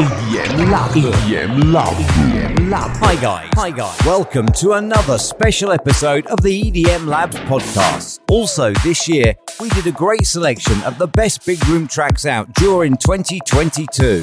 EDM Lab. EDM Lab. EDM Lab. Hi guys. Hi guys. Welcome to another special episode of the EDM Labs podcast. Also, this year we did a great selection of the best big room tracks out during 2022.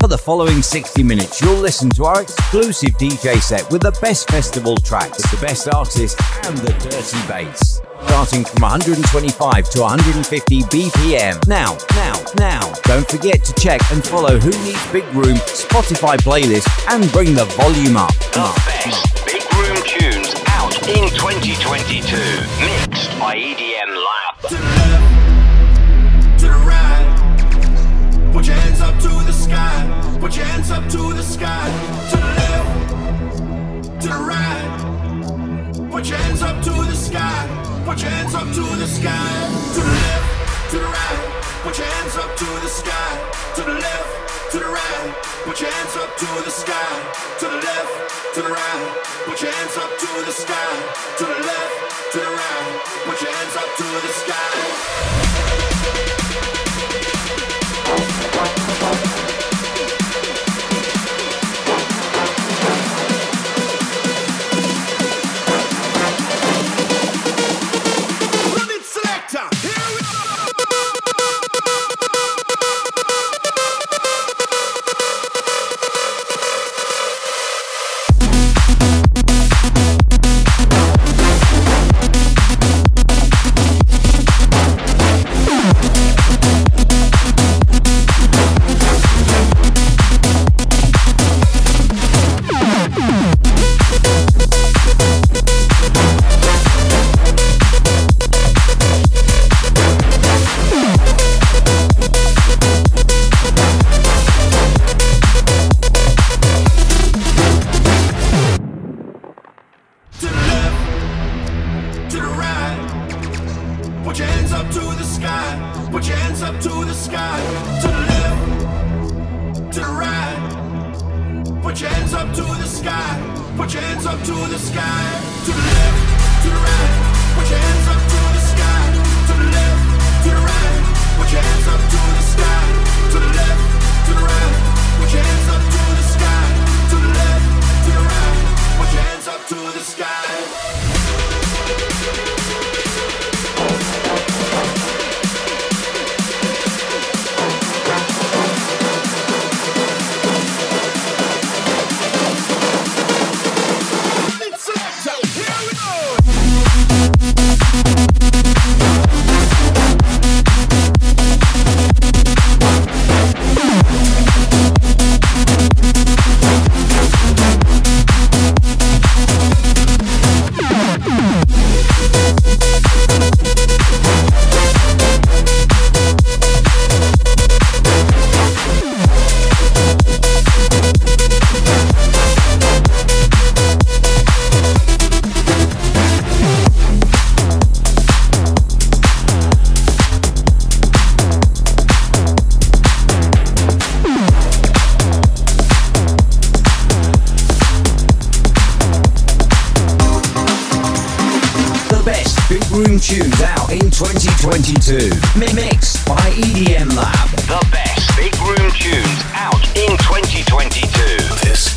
For the following 60 minutes, you'll listen to our exclusive DJ set with the best festival tracks, the best artists, and the dirty bass. Starting from 125 to 150 BPM. Now, now, now, don't forget to check and follow Who Needs Big Room Spotify playlist and bring the volume up. The best big room tunes out in 2022. Mixed by EDM Lab. To the left, to the right. Put your hands up to the sky. Put your hands up to the sky. To the left, to the right. Put your hands up to the sky. Put your hands up to the sky. To the left, to the right. Put your hands up to the sky. To the left, to the right. Put your hands up to the sky. To the left, to the right. Put your hands up to the sky. To the left, to the right. Put your hands up to the sky. 2022. Mi- Mixed by EDM Lab. The best big room tunes out in 2022. This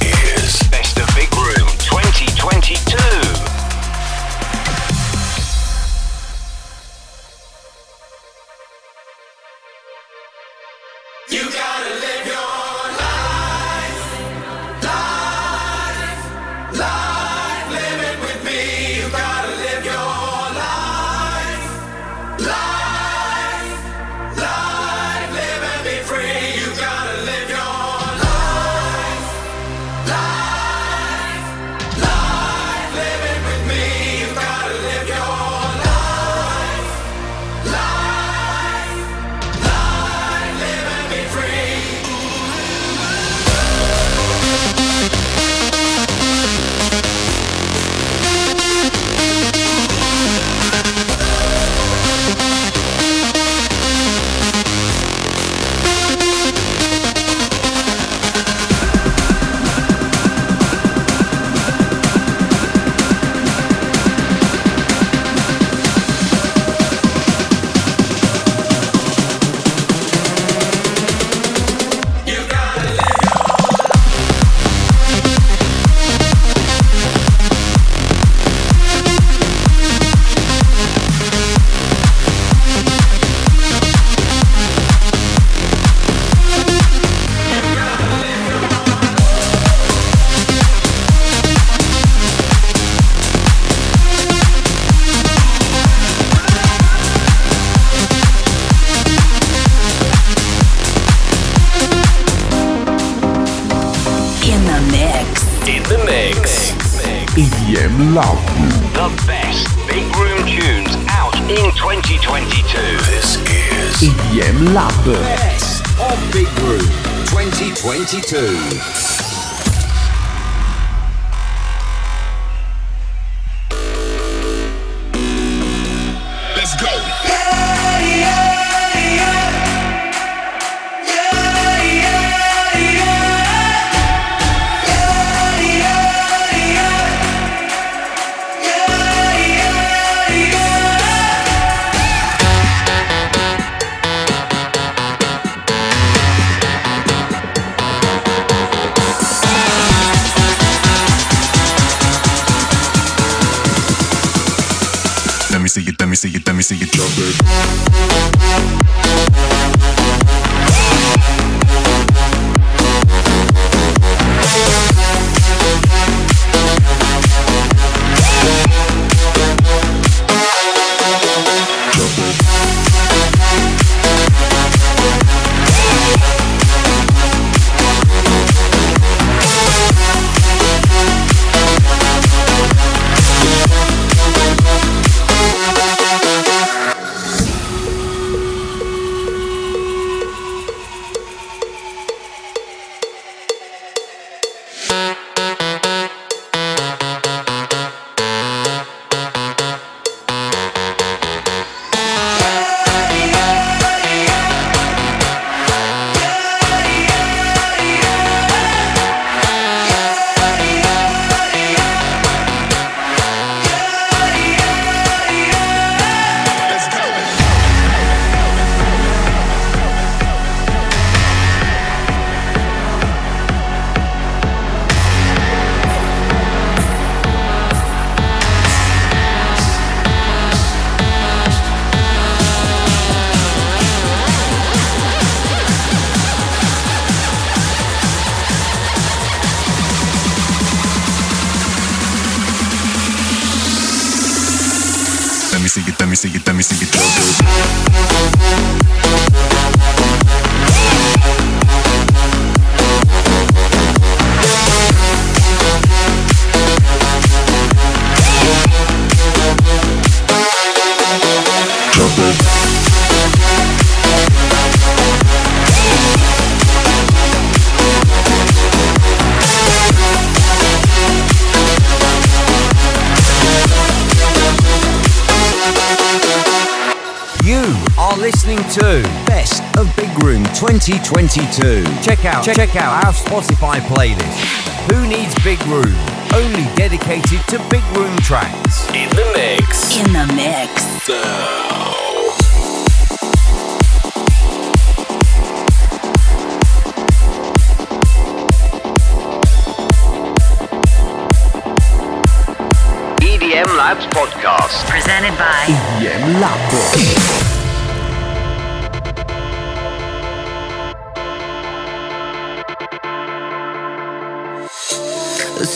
in the mix. EDM Lab. The best big room tunes out in 2022. This is EDM Lab. Best of Big Room 2022. See you drop it. 2022. Check out check, check out our Spotify playlist. Who needs Big Room? Only dedicated to Big Room tracks. In the mix. In the mix. EDM Labs podcast. Presented by EDM Lab.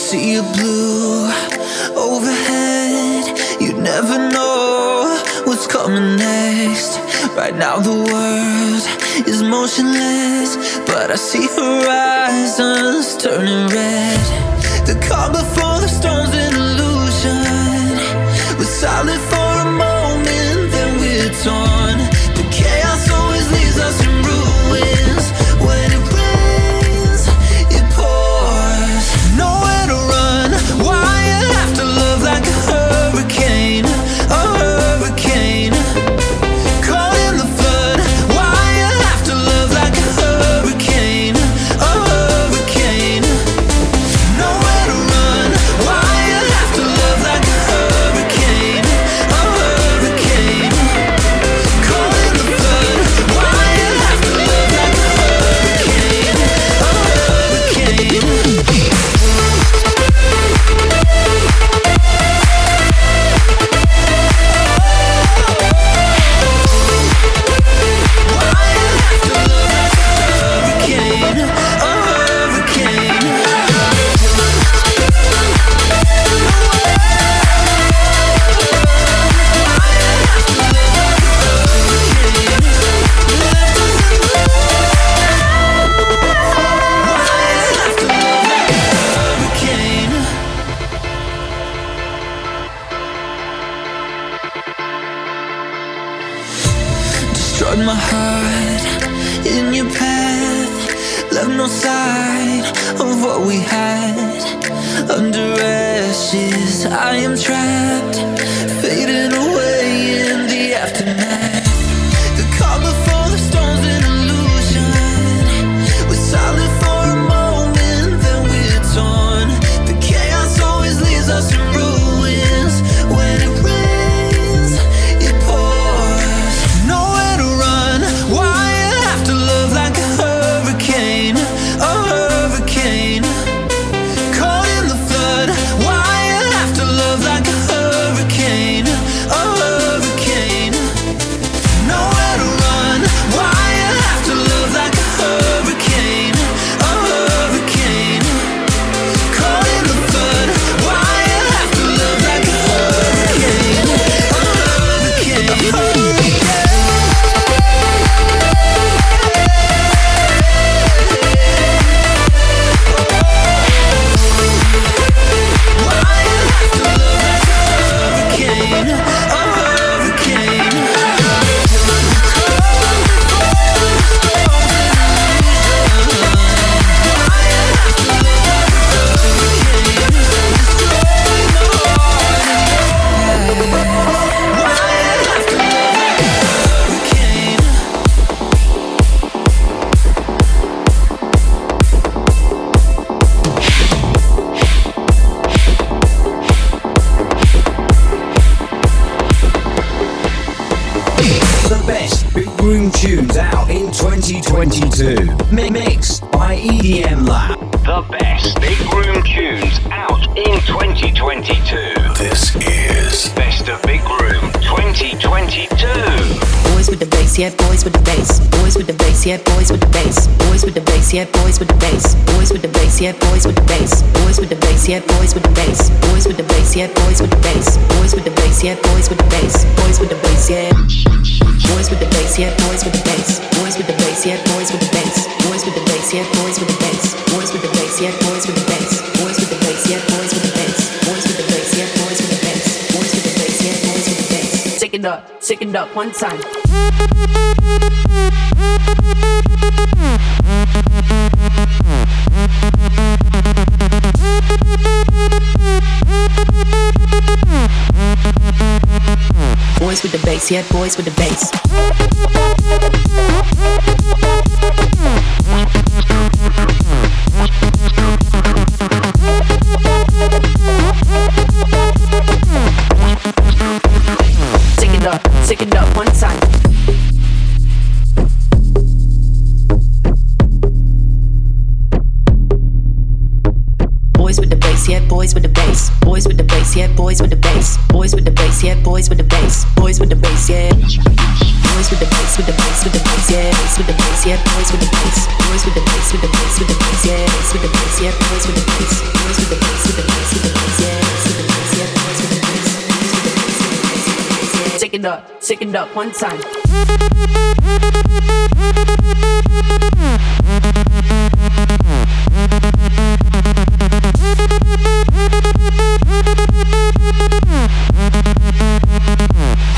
See a blue overhead. You never know what's coming next. Right now, the world is motionless, but I see horizons turning red. The calm before the storm's an illusion. We're silent for a moment, then we're torn. Yeah, boys with the bass. Boys with the bass, yeah, boys with the bass. Boys with the bass, yeah, boys with the bass. Boys with the bass, yeah, boys with the bass. Boys with the bass, yeah. Boys with the bass, yeah, boys with the bass. Boys with the bass, yeah, boys with the bass. Boys with the bass, yeah, boys with the bass. Boys with the bass, yeah, boys with the bass. Boys with the bass, yeah, boys with the bass. Boys with the bass, yeah, boys with the bass. Boys with the bass, yeah, boys with the bass. Take it up, take it up one time. Boys with the bass, yeah, boys with the bass. Up, one time.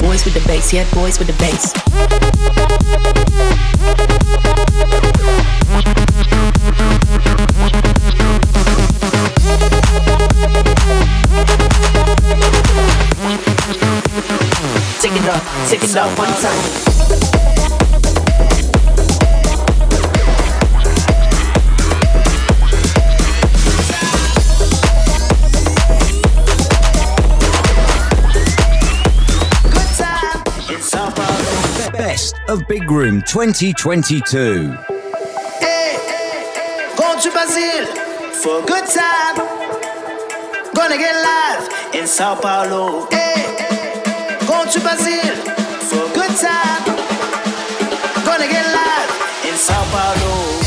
Boys with the bass, yeah, boys with the bass. Of Big Room 2022. Hey, going to Brazil for a good time. Gonna get live in Sao Paulo. Hey, going to Brazil time. Gonna get in Sao Paulo.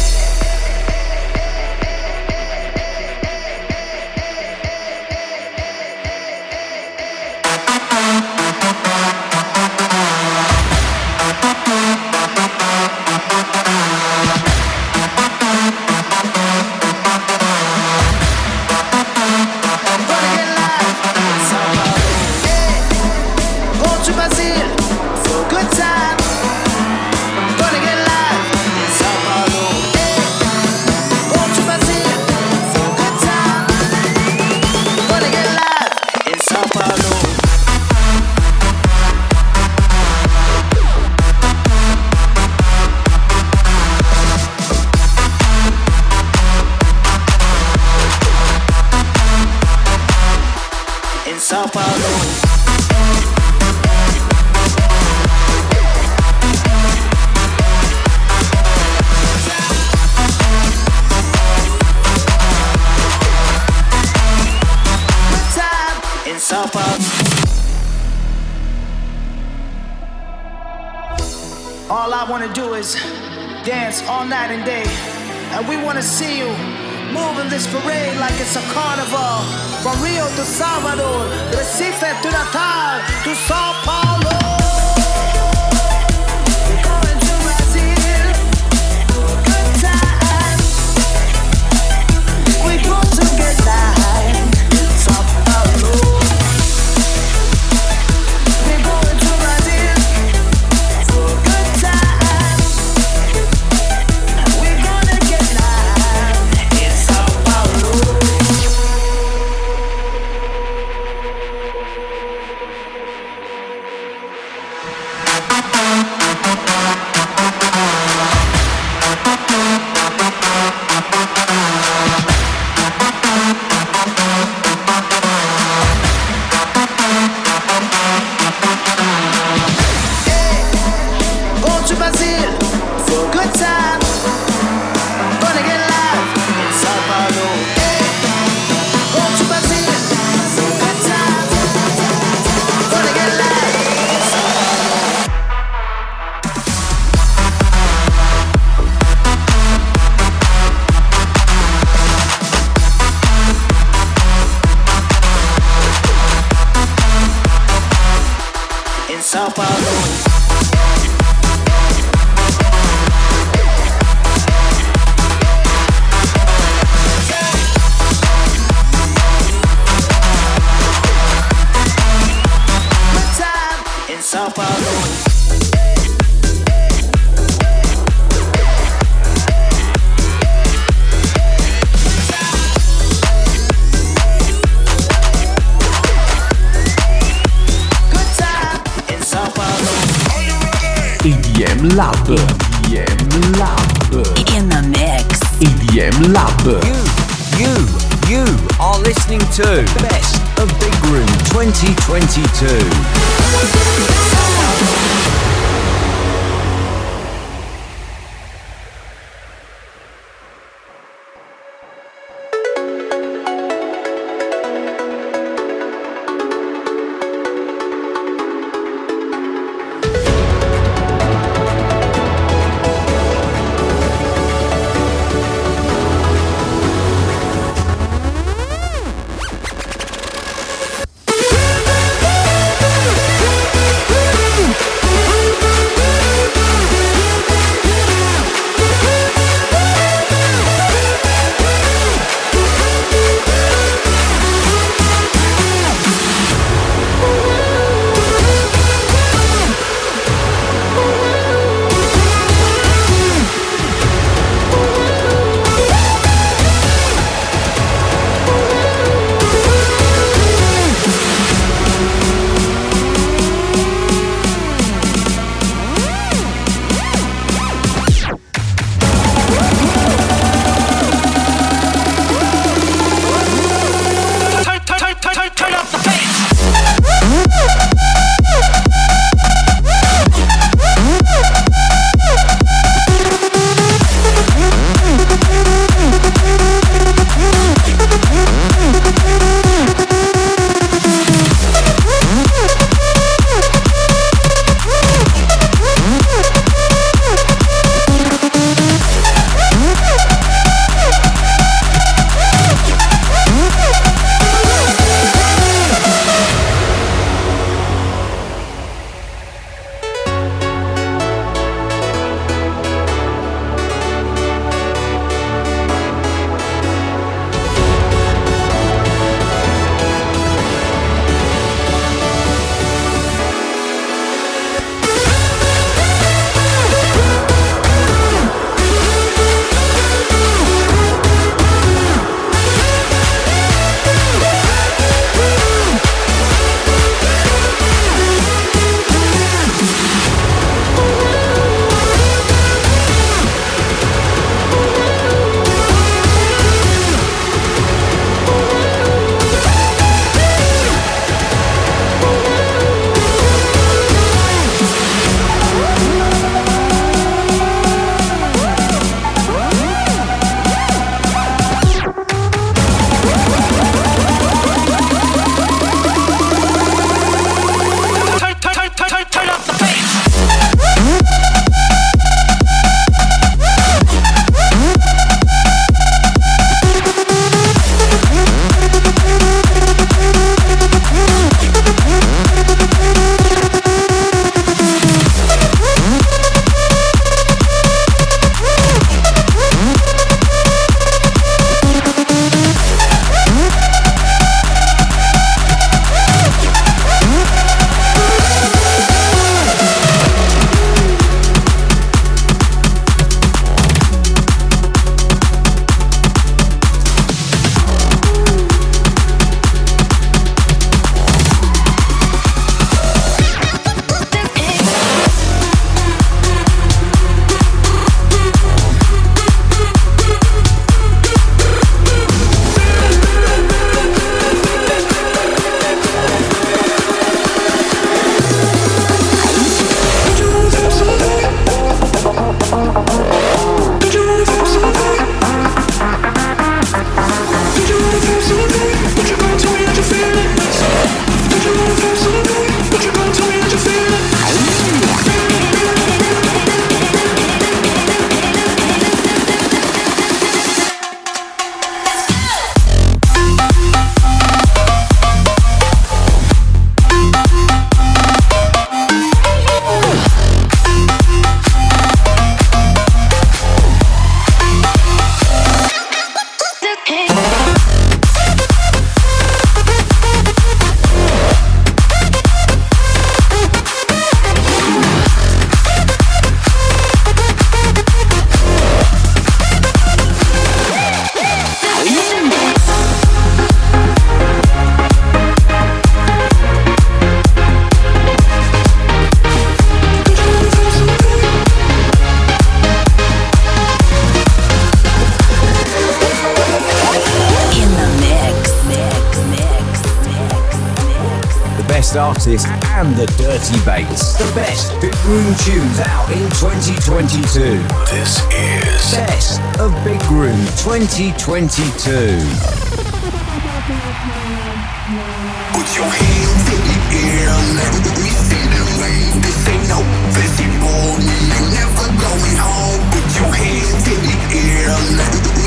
Natal to EDM Lab. You, you, you are listening to the Best of Big Room 2022. Dirty bass. The best Big Room tunes out in 2022. This is Best of Big Room 2022. Put your hands in the air, let me see them wave. This ain't no festival, we ain't never going home. Put your hands in the air, let me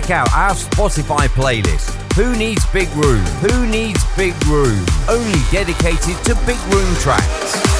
check out our Spotify playlist. Who needs big room? Who needs big room? Only dedicated to big room tracks.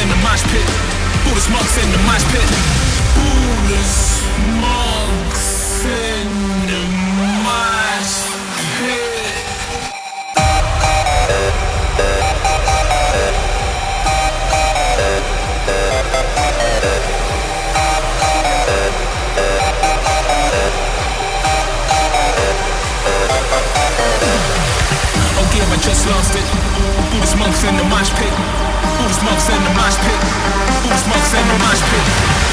in the mosh pit. Buddhist monks in the mosh pit. Buddhist monks in the mosh pit. Oh, yeah, I just lost it. Buddhist monks in the mosh pit. Who smokes in the mosh pit? Who smokes in the mosh pit?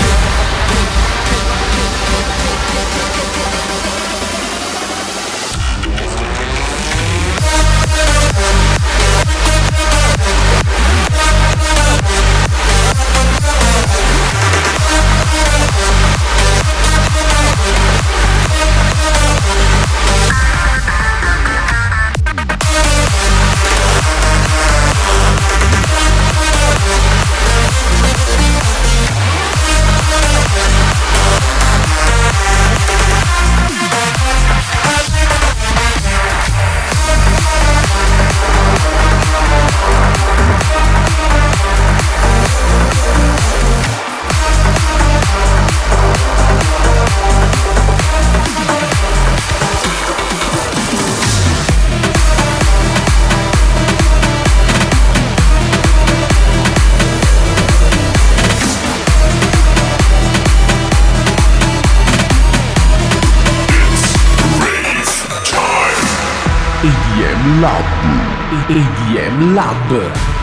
EDM Lab.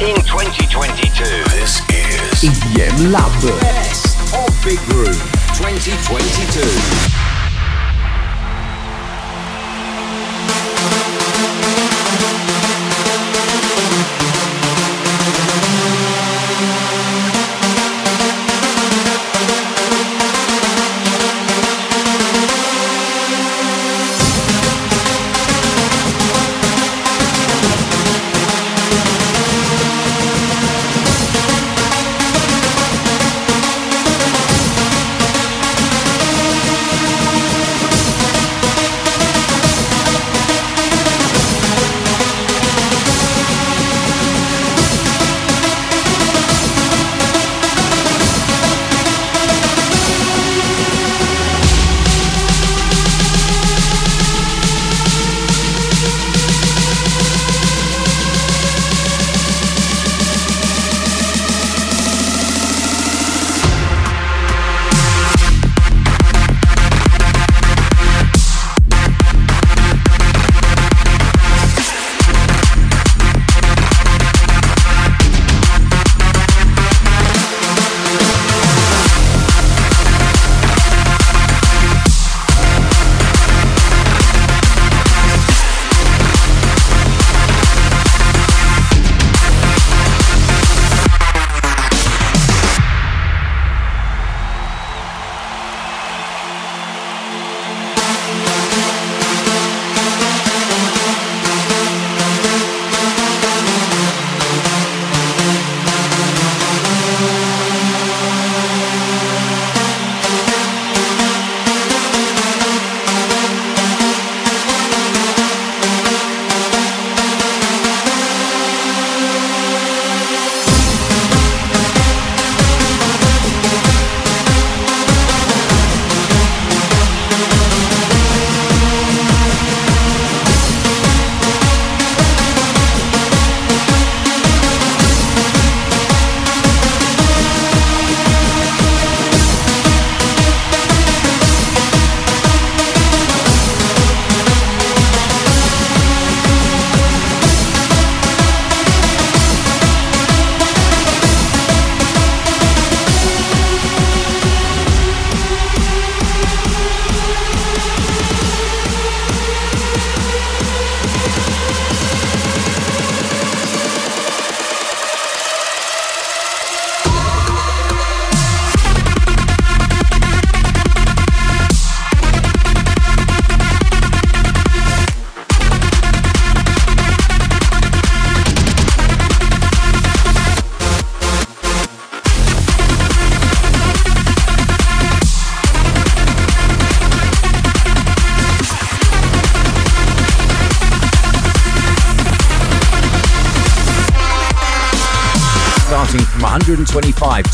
in 2022. This is EDM Lab. Best of Big Room 2022.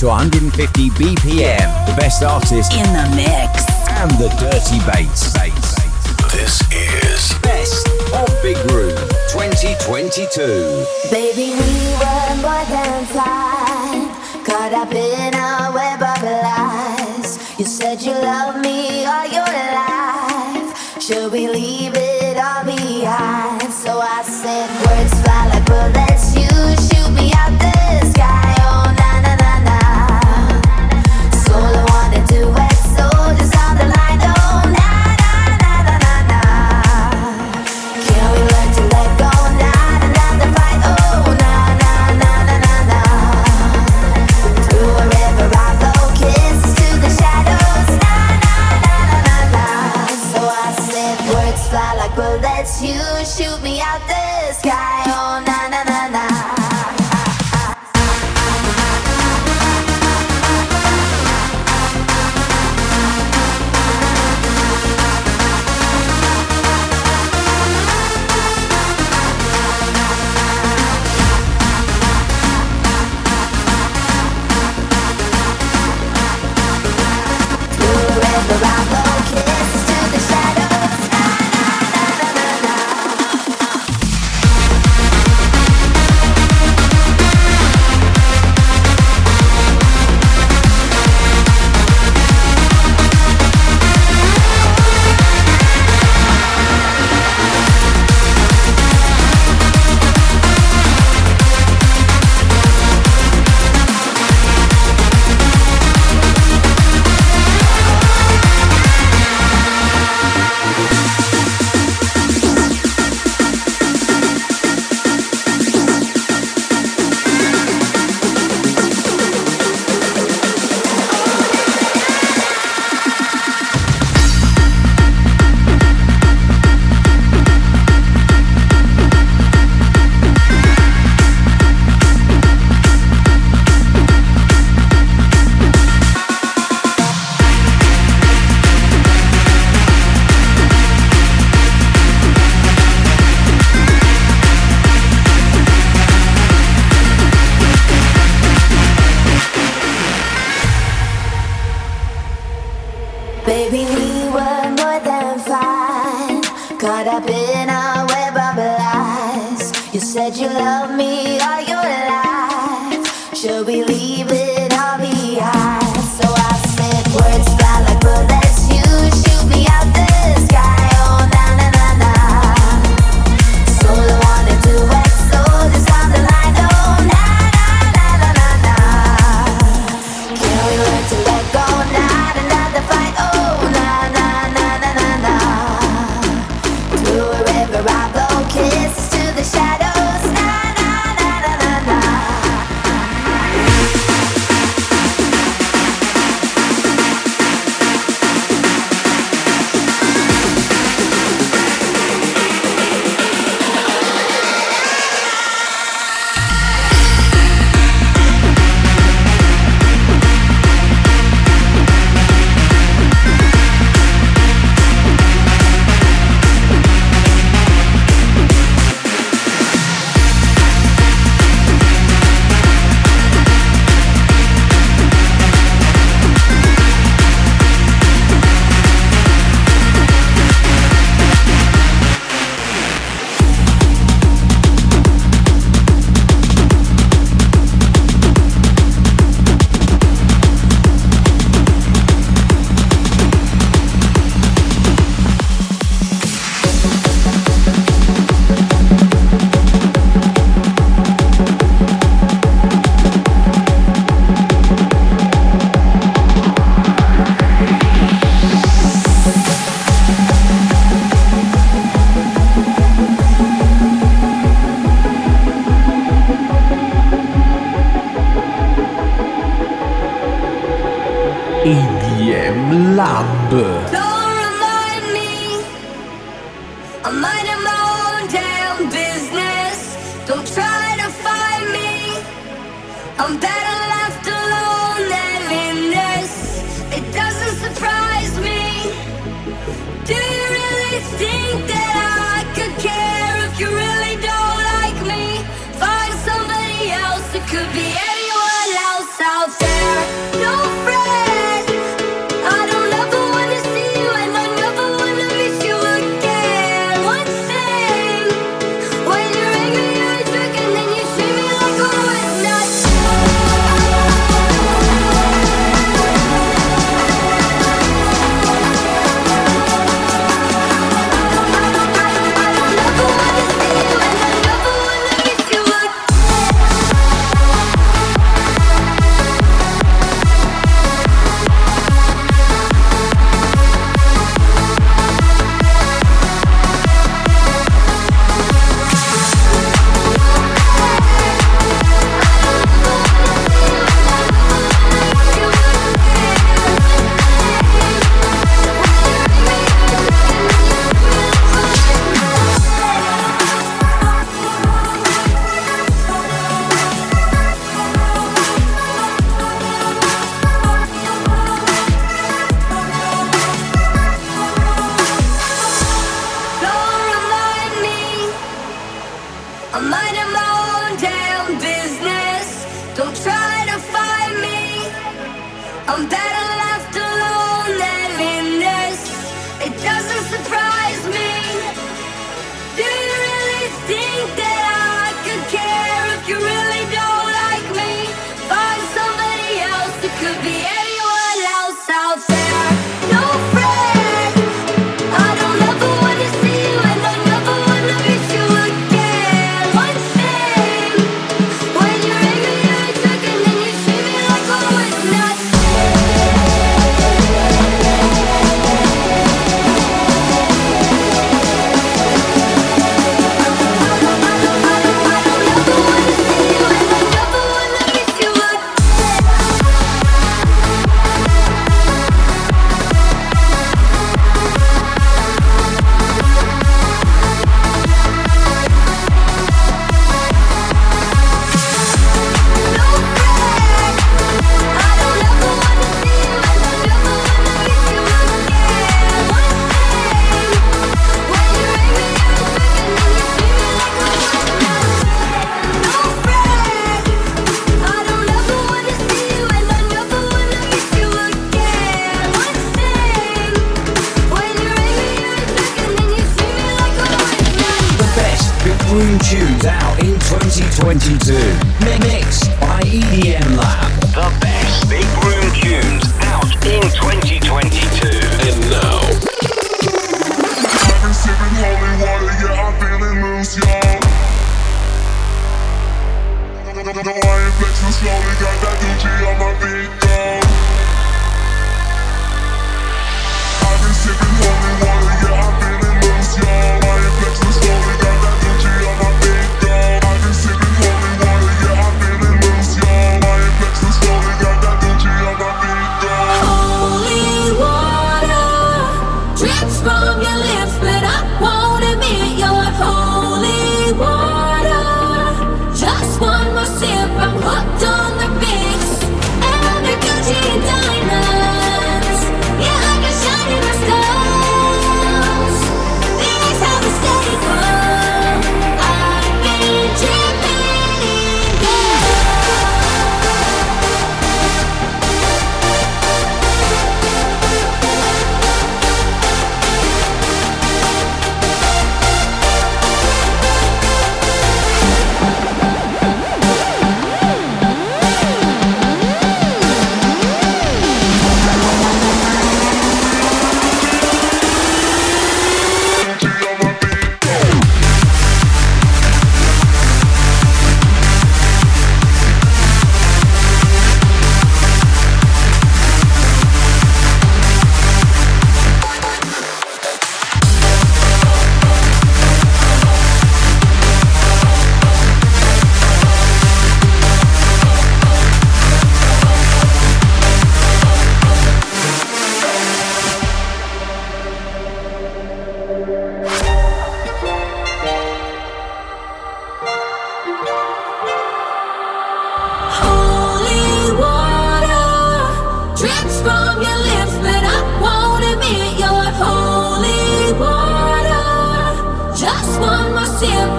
150 BPM. The best artist in the mix. And the dirty bass. This is Best of Big Room 2022. Baby, we were more than fly.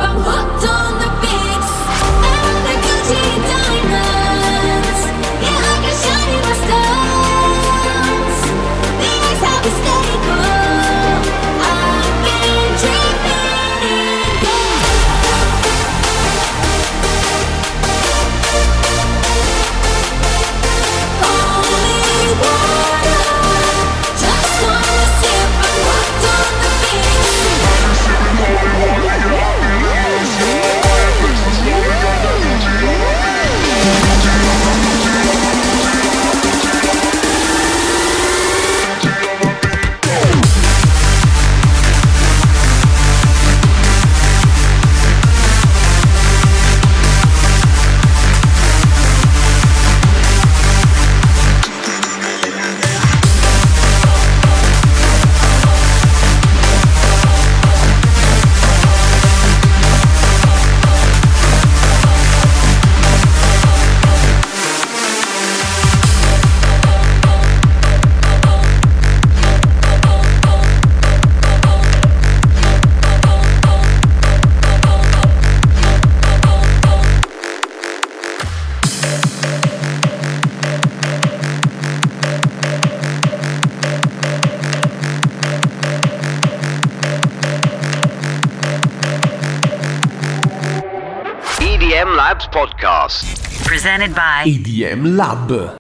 I'm hooked on Presented by EDM Lab.